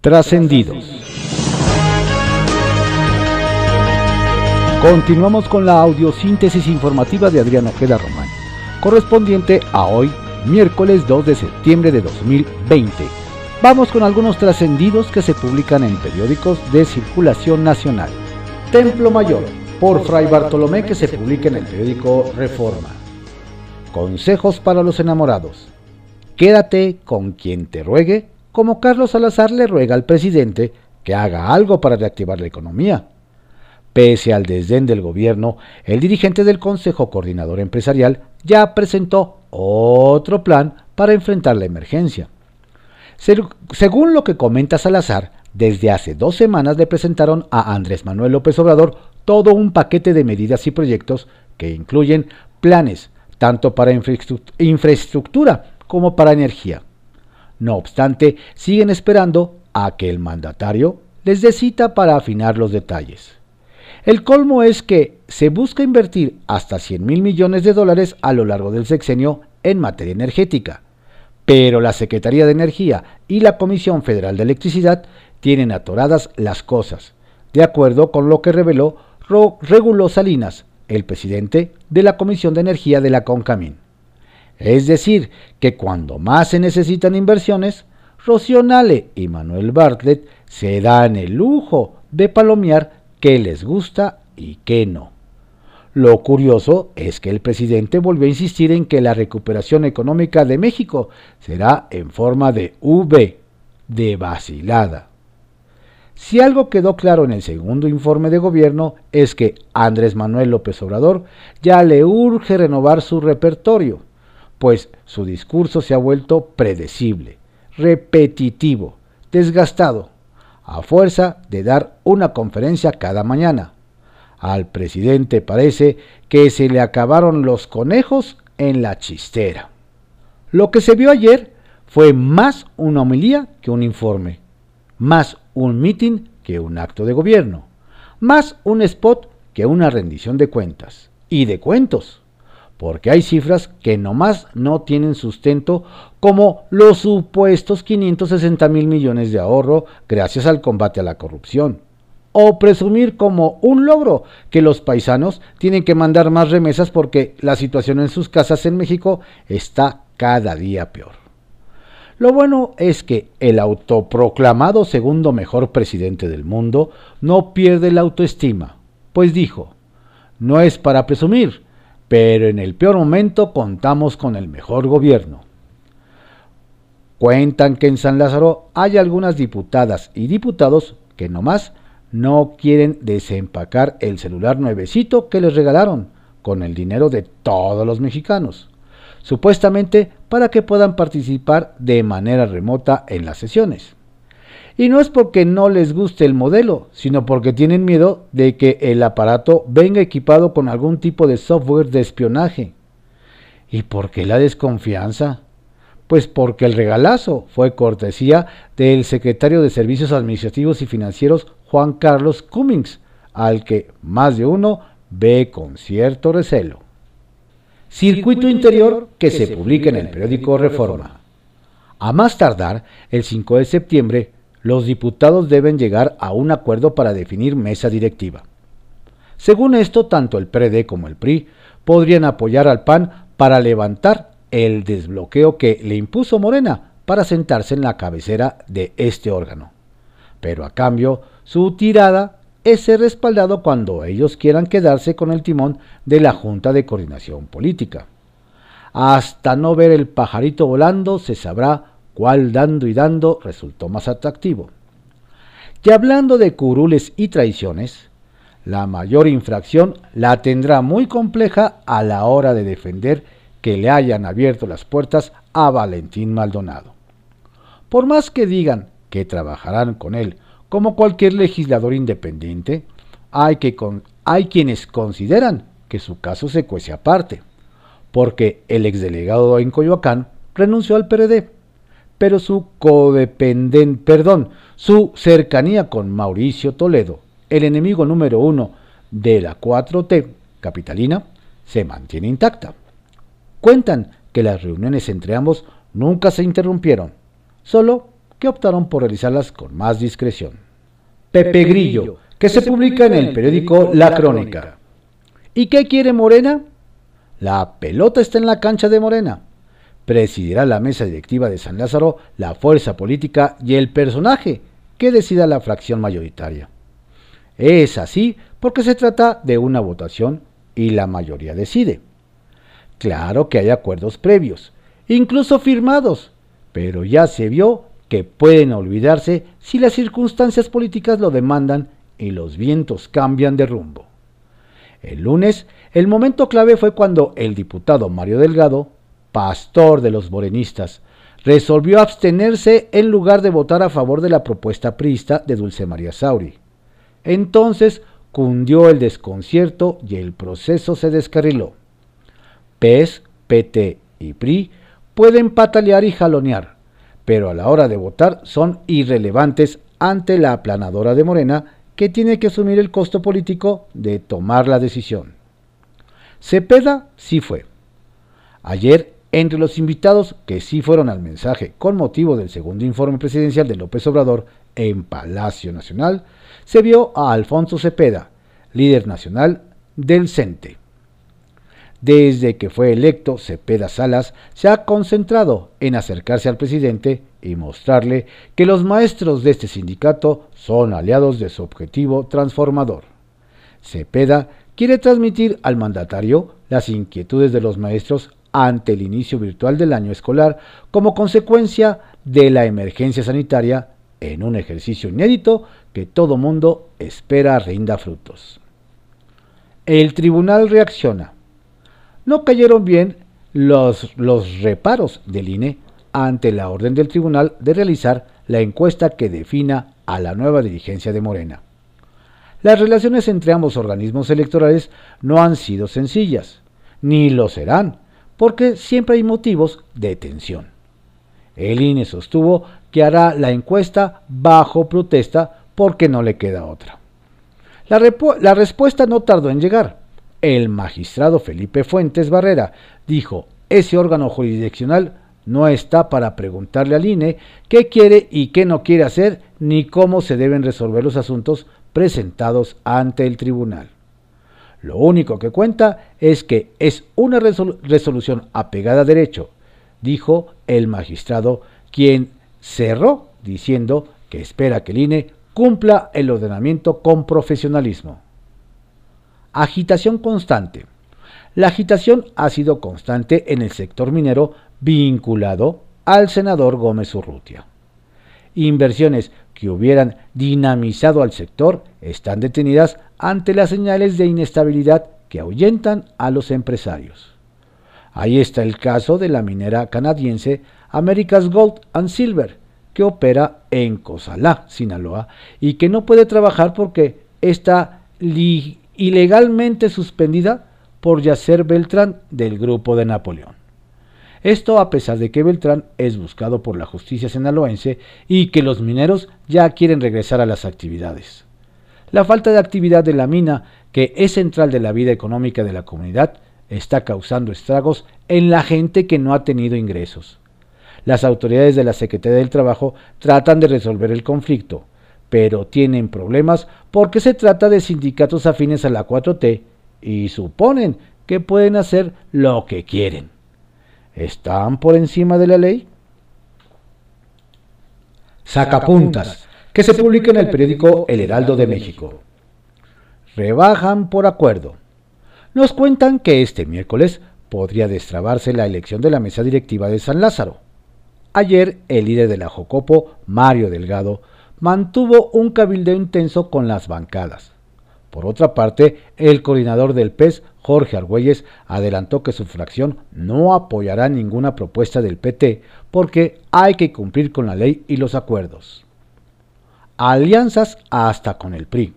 Trascendidos. Continuamos con la audiosíntesis informativa de Adriano Ojeda Román, correspondiente a hoy, miércoles 2 de septiembre de 2020. Vamos con algunos trascendidos que se publican en periódicos de circulación nacional. Templo Mayor, por Fray Bartolomé, que se publica en el periódico Reforma. Consejos para los enamorados. Quédate con quien te ruegue, como Carlos Salazar le ruega al presidente que haga algo para reactivar la economía. Pese al desdén del gobierno, el dirigente del Consejo Coordinador Empresarial ya presentó otro plan para enfrentar la emergencia. Según lo que comenta Salazar, desde hace dos semanas le presentaron a Andrés Manuel López Obrador todo un paquete de medidas y proyectos que incluyen planes tanto para infraestructura como para energía. No obstante, siguen esperando a que el mandatario les dé cita para afinar los detalles. El colmo es que se busca invertir hasta 100 mil millones de dólares a lo largo del sexenio en materia energética, pero la Secretaría de Energía y la Comisión Federal de Electricidad tienen atoradas las cosas, de acuerdo con lo que reveló Regulo Salinas, el presidente de la Comisión de Energía de la CONCAMIN. Es decir, que cuando más se necesitan inversiones, Rocío Nale y Manuel Bartlett se dan el lujo de palomear qué les gusta y qué no. Lo curioso es que el presidente volvió a insistir en que la recuperación económica de México será en forma de V, de vacilada. Si algo quedó claro en el segundo informe de gobierno es que Andrés Manuel López Obrador ya le urge renovar su repertorio, pues su discurso se ha vuelto predecible, repetitivo, desgastado, a fuerza de dar una conferencia cada mañana. Al presidente parece que se le acabaron los conejos en la chistera. Lo que se vio ayer fue más una homilía que un informe más un mitin que un acto de gobierno, más un spot que una rendición de cuentas y de cuentos, porque hay cifras que nomás no tienen sustento como los supuestos 560 mil millones de ahorro gracias al combate a la corrupción, o presumir como un logro que los paisanos tienen que mandar más remesas porque la situación en sus casas en México está cada día peor. Lo bueno es que el autoproclamado segundo mejor presidente del mundo no pierde la autoestima, pues dijo, no es para presumir, pero en el peor momento contamos con el mejor gobierno. Cuentan que en San Lázaro hay algunas diputadas y diputados que nomás no quieren desempacar el celular nuevecito que les regalaron con el dinero de todos los mexicanos supuestamente para que puedan participar de manera remota en las sesiones. Y no es porque no les guste el modelo, sino porque tienen miedo de que el aparato venga equipado con algún tipo de software de espionaje. ¿Y por qué la desconfianza? Pues porque el regalazo fue cortesía del secretario de Servicios Administrativos y Financieros Juan Carlos Cummings, al que más de uno ve con cierto recelo. Circuito Interior que se publica en el periódico Reforma. A más tardar, el 5 de septiembre, los diputados deben llegar a un acuerdo para definir mesa directiva. Según esto, tanto el PRD como el PRI podrían apoyar al PAN para levantar el desbloqueo que le impuso Morena para sentarse en la cabecera de este órgano. Pero a cambio, su tirada es ser respaldado cuando ellos quieran quedarse con el timón de la Junta de Coordinación Política. Hasta no ver el pajarito volando se sabrá cuál dando y dando resultó más atractivo. Y hablando de curules y traiciones, la mayor infracción la tendrá muy compleja a la hora de defender que le hayan abierto las puertas a Valentín Maldonado. Por más que digan que trabajarán con él como cualquier legislador independiente, hay quienes consideran que su caso se cuece aparte, porque el exdelegado en Coyoacán renunció al PRD, pero su codependen, perdón, su cercanía con Mauricio Toledo, el enemigo número uno de la 4T capitalina, se mantiene intacta. Cuentan que las reuniones entre ambos nunca se interrumpieron, solo que optaron por realizarlas con más discreción. Pepe Grillo, que se publica en el periódico La Crónica. ¿Y qué quiere Morena? La pelota está en la cancha de Morena. Presidirá la mesa directiva de San Lázaro la fuerza política y el personaje que decida la fracción mayoritaria. Es así porque se trata de una votación y la mayoría decide. Claro que hay acuerdos previos, incluso firmados, pero ya se vio que pueden olvidarse si las circunstancias políticas lo demandan y los vientos cambian de rumbo. El lunes, el momento clave fue cuando el diputado Mario Delgado, pastor de los morenistas, resolvió abstenerse en lugar de votar a favor de la propuesta prista de Dulce María Sauri. Entonces cundió el desconcierto y el proceso se descarriló. PES, PT y PRI pueden patalear y jalonear, pero a la hora de votar son irrelevantes ante la aplanadora de Morena que tiene que asumir el costo político de tomar la decisión. Cepeda sí fue. Ayer, entre los invitados que sí fueron al mensaje con motivo del segundo informe presidencial de López Obrador en Palacio Nacional, se vio a Alfonso Cepeda, líder nacional del CENTE. Desde que fue electo, Cepeda Salas se ha concentrado en acercarse al presidente y mostrarle que los maestros de este sindicato son aliados de su objetivo transformador. Cepeda quiere transmitir al mandatario las inquietudes de los maestros ante el inicio virtual del año escolar como consecuencia de la emergencia sanitaria en un ejercicio inédito que todo mundo espera rinda frutos. El tribunal reacciona no cayeron bien los, los reparos del INE ante la orden del tribunal de realizar la encuesta que defina a la nueva dirigencia de Morena. Las relaciones entre ambos organismos electorales no han sido sencillas, ni lo serán, porque siempre hay motivos de tensión. El INE sostuvo que hará la encuesta bajo protesta porque no le queda otra. La, respuesta no tardó en llegar. El magistrado Felipe Fuentes Barrera dijo, ese órgano jurisdiccional no está para preguntarle al INE qué quiere y qué no quiere hacer, ni cómo se deben resolver los asuntos presentados ante el tribunal. Lo único que cuenta es que es una resolución apegada a derecho, dijo el magistrado, quien cerró diciendo que espera que el INE cumpla el ordenamiento con profesionalismo. Agitación constante. La agitación ha sido constante en el sector minero vinculado al senador Gómez Urrutia. Inversiones que hubieran dinamizado al sector están detenidas ante las señales de inestabilidad que ahuyentan a los empresarios. Ahí está el caso de la minera canadiense America's Gold and Silver, que opera en Cosalá, Sinaloa, y que no puede trabajar porque está ilegalmente suspendida por Yacer Beltrán del grupo de Napoleón. Esto a pesar de que Beltrán es buscado por la justicia sinaloense y que los mineros ya quieren regresar a las actividades. La falta de actividad de la mina, que es central de la vida económica de la comunidad, está causando estragos en la gente que no ha tenido ingresos. Las autoridades de la Secretaría del Trabajo tratan de resolver el conflicto, pero tienen problemas porque se trata de sindicatos afines a la 4T y suponen que pueden hacer lo que quieren. ¿Están por encima de la ley? Sacapuntas, que se publica en el periódico El Heraldo de México. Rebajan por acuerdo. Nos cuentan que este miércoles podría destrabarse la elección de la mesa directiva de San Lázaro. Ayer, el líder de la Jocopo, Mario Delgado, mantuvo un cabildeo intenso con las bancadas. Por otra parte, el coordinador del PES, Jorge Argüelles, adelantó que su fracción no apoyará ninguna propuesta del PT porque hay que cumplir con la ley y los acuerdos. Alianzas hasta con el PRI.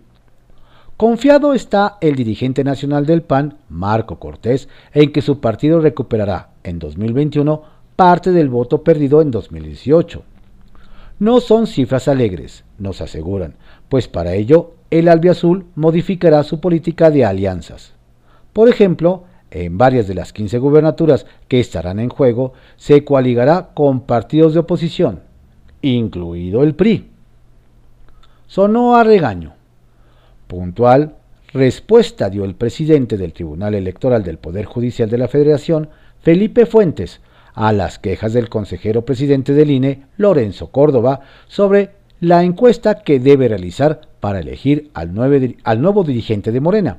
Confiado está el dirigente nacional del PAN, Marco Cortés, en que su partido recuperará en 2021 parte del voto perdido en 2018. No son cifras alegres, nos aseguran, pues para ello el albiazul modificará su política de alianzas. Por ejemplo, en varias de las 15 gubernaturas que estarán en juego, se coaligará con partidos de oposición. incluido el PRI. Sonó a regaño. Puntual respuesta dio el presidente del Tribunal Electoral del Poder Judicial de la Federación, Felipe Fuentes, a las quejas del consejero presidente del INE, Lorenzo Córdoba, sobre la encuesta que debe realizar para elegir al, nuevo dirigente de Morena.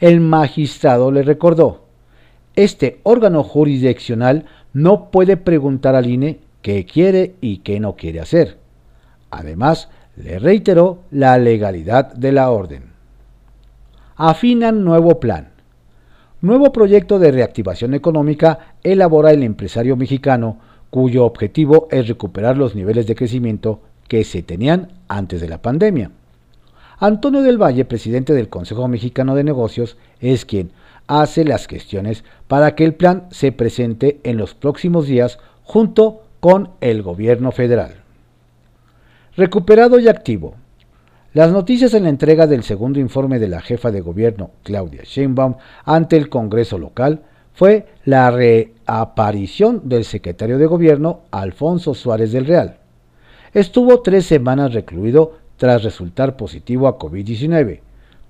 El magistrado le recordó, este órgano jurisdiccional no puede preguntar al INE qué quiere y qué no quiere hacer. Además, le reiteró la legalidad de la orden. Afinan nuevo plan. Nuevo proyecto de reactivación económica elabora el empresario mexicano cuyo objetivo es recuperar los niveles de crecimiento que se tenían antes de la pandemia. Antonio del Valle, presidente del Consejo Mexicano de Negocios, es quien hace las gestiones para que el plan se presente en los próximos días junto con el gobierno federal. Recuperado y activo. Las noticias en la entrega del segundo informe de la jefa de gobierno, Claudia Sheinbaum, ante el Congreso local fue la reaparición del secretario de gobierno, Alfonso Suárez del Real. Estuvo tres semanas recluido tras resultar positivo a COVID-19,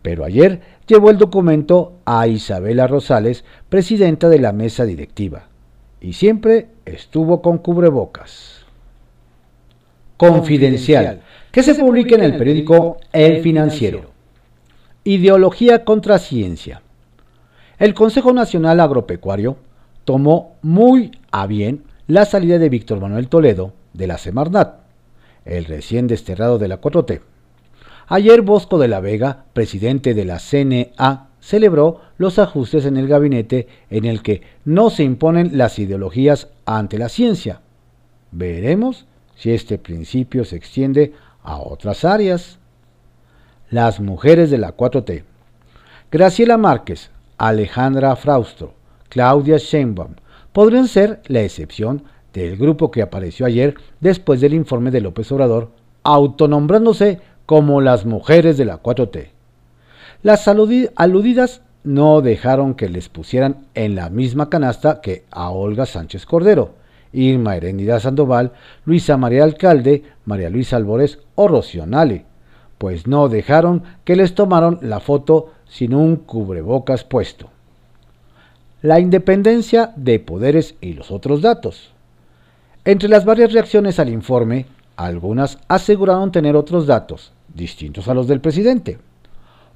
pero ayer llevó el documento a Isabela Rosales, presidenta de la mesa directiva, y siempre estuvo con cubrebocas. Confidencial que se publica en el periódico El Financiero. Ideología contra ciencia. El Consejo Nacional Agropecuario tomó muy a bien la salida de Víctor Manuel Toledo de la Semarnat, el recién desterrado de la 4T. Ayer Bosco de la Vega, presidente de la CNA, celebró los ajustes en el gabinete en el que no se imponen las ideologías ante la ciencia. Veremos si este principio se extiende a otras áreas. Las mujeres de la 4T. Graciela Márquez, Alejandra Fraustro, Claudia Sheinbaum podrían ser la excepción del grupo que apareció ayer después del informe de López Obrador, autonombrándose como las mujeres de la 4T. Las aludidas no dejaron que les pusieran en la misma canasta que a Olga Sánchez Cordero, Irma Heréndida Sandoval, Luisa María Alcalde, María Luisa Albores o Rocionale, pues no dejaron que les tomaron la foto sin un cubrebocas puesto. La independencia de poderes y los otros datos. Entre las varias reacciones al informe, algunas aseguraron tener otros datos, distintos a los del presidente.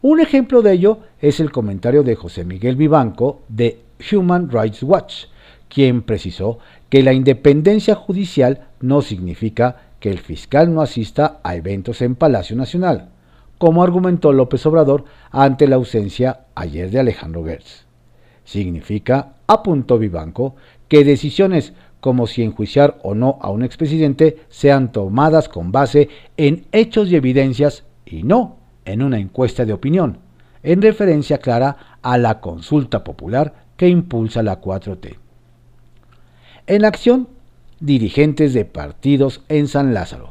Un ejemplo de ello es el comentario de José Miguel Vivanco de Human Rights Watch, quien precisó que la independencia judicial no significa que el fiscal no asista a eventos en Palacio Nacional, como argumentó López Obrador ante la ausencia ayer de Alejandro Gertz. Significa, apuntó Vivanco, que decisiones como si enjuiciar o no a un expresidente sean tomadas con base en hechos y evidencias y no en una encuesta de opinión, en referencia clara a la consulta popular que impulsa la 4T. En acción, dirigentes de partidos en San Lázaro.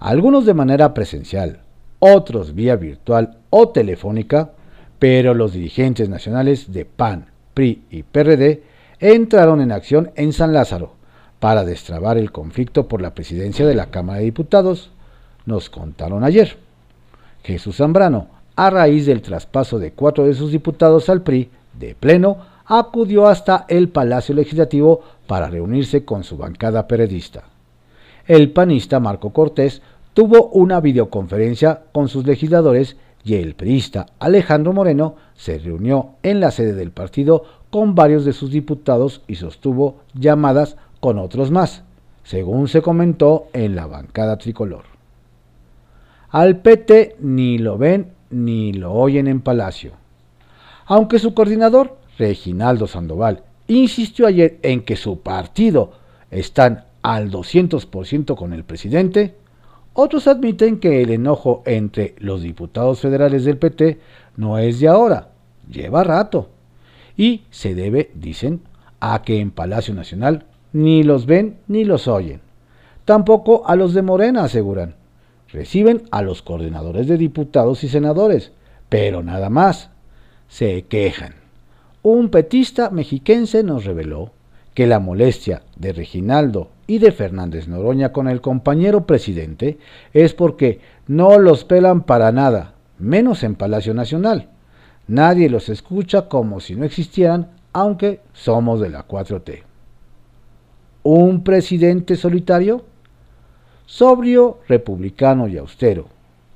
Algunos de manera presencial, otros vía virtual o telefónica, pero los dirigentes nacionales de PAN, PRI y PRD entraron en acción en San Lázaro para destrabar el conflicto por la presidencia de la Cámara de Diputados, nos contaron ayer. Jesús Zambrano, a raíz del traspaso de cuatro de sus diputados al PRI de pleno, acudió hasta el Palacio Legislativo para reunirse con su bancada periodista. El panista Marco Cortés tuvo una videoconferencia con sus legisladores y el periodista Alejandro Moreno se reunió en la sede del partido con varios de sus diputados y sostuvo llamadas con otros más, según se comentó en la bancada tricolor. Al PT ni lo ven ni lo oyen en Palacio. Aunque su coordinador, Reginaldo Sandoval, insistió ayer en que su partido están al 200% con el presidente, otros admiten que el enojo entre los diputados federales del PT no es de ahora, lleva rato, y se debe, dicen, a que en Palacio Nacional ni los ven ni los oyen. Tampoco a los de Morena, aseguran. Reciben a los coordinadores de diputados y senadores, pero nada más. Se quejan un petista mexiquense nos reveló que la molestia de Reginaldo y de Fernández Noroña con el compañero presidente es porque no los pelan para nada, menos en Palacio Nacional. Nadie los escucha como si no existieran, aunque somos de la 4T. ¿Un presidente solitario? Sobrio, republicano y austero.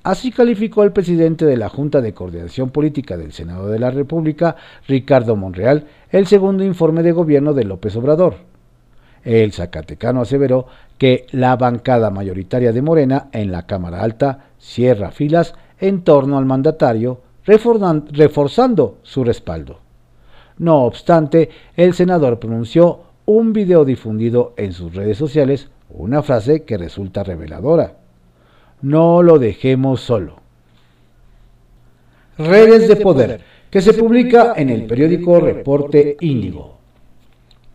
Así calificó el presidente de la Junta de Coordinación Política del Senado de la República, Ricardo Monreal, el segundo informe de gobierno de López Obrador. El Zacatecano aseveró que la bancada mayoritaria de Morena en la Cámara Alta cierra filas en torno al mandatario, reforzando su respaldo. No obstante, el senador pronunció un video difundido en sus redes sociales una frase que resulta reveladora. No lo dejemos solo. Redes de Poder, que se publica en el periódico Reporte Índigo.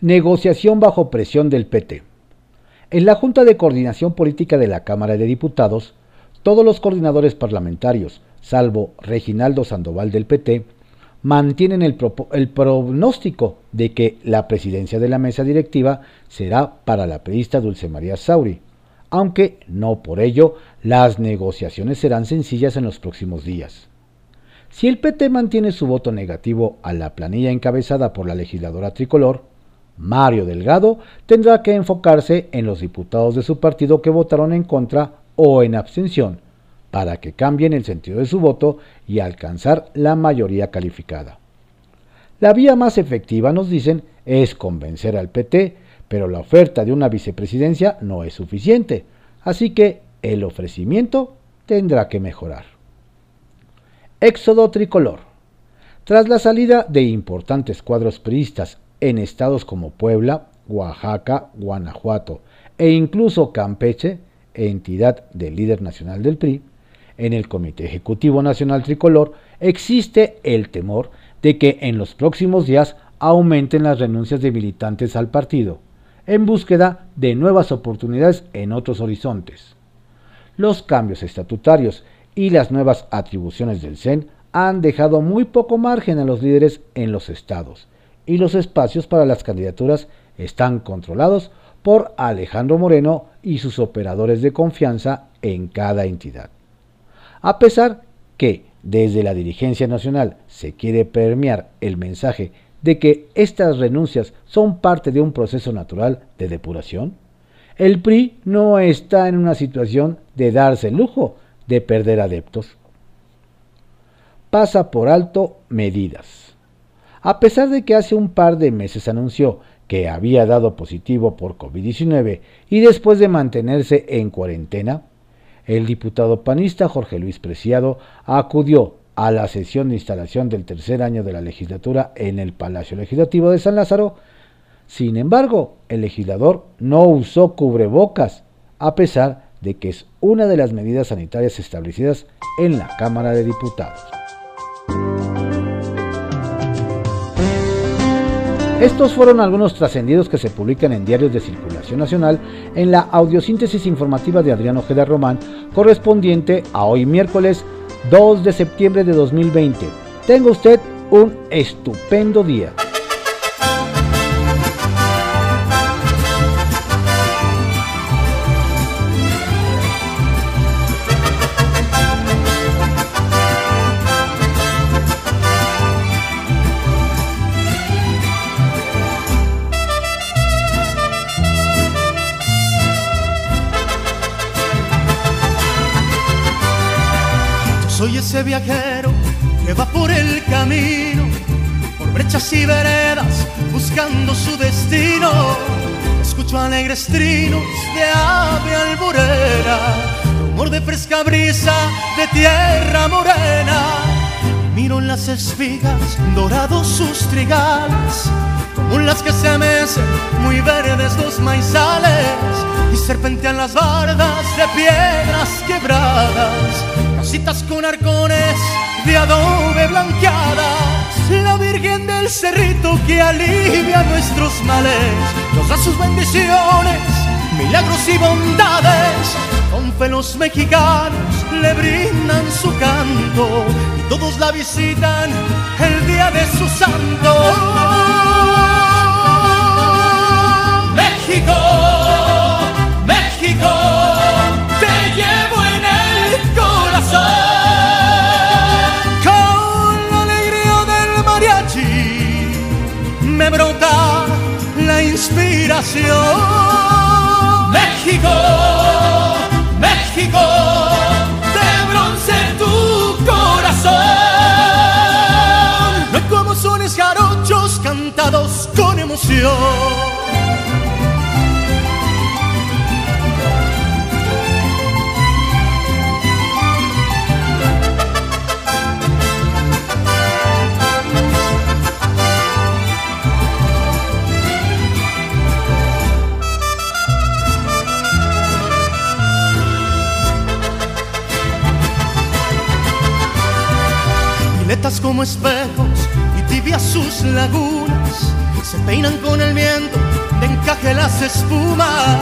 Negociación bajo presión del PT. En la Junta de Coordinación Política de la Cámara de Diputados, todos los coordinadores parlamentarios, salvo Reginaldo Sandoval del PT, mantienen el, pronóstico de que la presidencia de la mesa directiva será para la periodista Dulce María Sauri, aunque no por ello las negociaciones serán sencillas en los próximos días. Si el PT mantiene su voto negativo a la planilla encabezada por la legisladora tricolor, Mario Delgado tendrá que enfocarse en los diputados de su partido que votaron en contra o en abstención, para que cambien el sentido de su voto y alcanzar la mayoría calificada. La vía más efectiva, nos dicen, es convencer al PT, pero la oferta de una vicepresidencia no es suficiente, así que el ofrecimiento tendrá que mejorar. Éxodo tricolor. Tras la salida de importantes cuadros priistas en estados como Puebla, Oaxaca, Guanajuato e incluso Campeche, entidad del líder nacional del PRI, en el Comité Ejecutivo Nacional Tricolor existe el temor de que en los próximos días aumenten las renuncias de militantes al partido, en búsqueda de nuevas oportunidades en otros horizontes. Los cambios estatutarios y las nuevas atribuciones del CEN han dejado muy poco margen a los líderes en los estados, y los espacios para las candidaturas están controlados por Alejandro Moreno y sus operadores de confianza en cada entidad. A pesar que desde la dirigencia nacional se quiere permear el mensaje de que estas renuncias son parte de un proceso natural de depuración, el PRI no está en una situación de darse el lujo de perder adeptos. Pasa por alto medidas. A pesar de que hace un par de meses anunció que había dado positivo por COVID-19 y después de mantenerse en cuarentena, el diputado panista Jorge Luis Preciado acudió a la sesión de instalación del tercer año de la legislatura en el Palacio Legislativo de San Lázaro. Sin embargo, el legislador no usó cubrebocas, a pesar de que es una de las medidas sanitarias establecidas en la Cámara de Diputados. Estos fueron algunos trascendidos que se publican en diarios de circulación nacional en la audiosíntesis informativa de Adriano Ojeda Román, correspondiente a hoy miércoles 2 de septiembre de 2020. Tenga usted un estupendo día. Viajero que va por el camino, por brechas y veredas, buscando su destino. Escucho alegres trinos de ave alborera, rumor de fresca brisa de tierra morena. Miro en las espigas dorados sus trigales, como las que se mecen muy verdes los maizales, y serpentean las bardas de piedras quebradas casitas con arcones de adobe blanqueadas, la Virgen del Cerrito que alivia nuestros males, nos da sus bendiciones, milagros y bondades, con fe mexicanos le brindan su canto y todos la visitan el día de su santo. México México, brota la inspiración. México, México, de bronce tu corazón. No hay como sones jarochos cantados con emoción. Violetas como espejos y tibias sus lagunas se peinan con el viento de encaje las espumas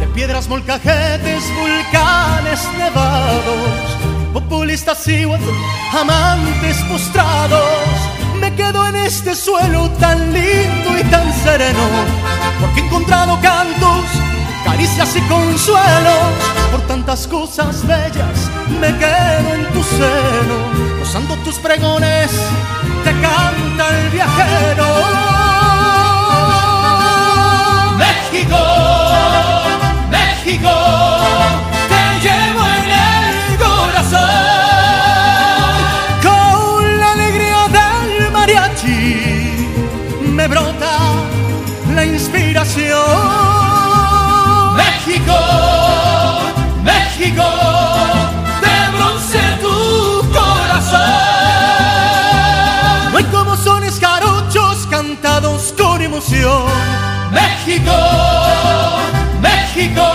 de piedras molcajetes, volcanes nevados, populistas y amantes postrados. Me quedo en este suelo tan lindo y tan sereno porque he encontrado cantos caricias y consuelos por tantas cosas bellas me quedo en tu seno gozando tus pregones te canta el viajero. México México México, México.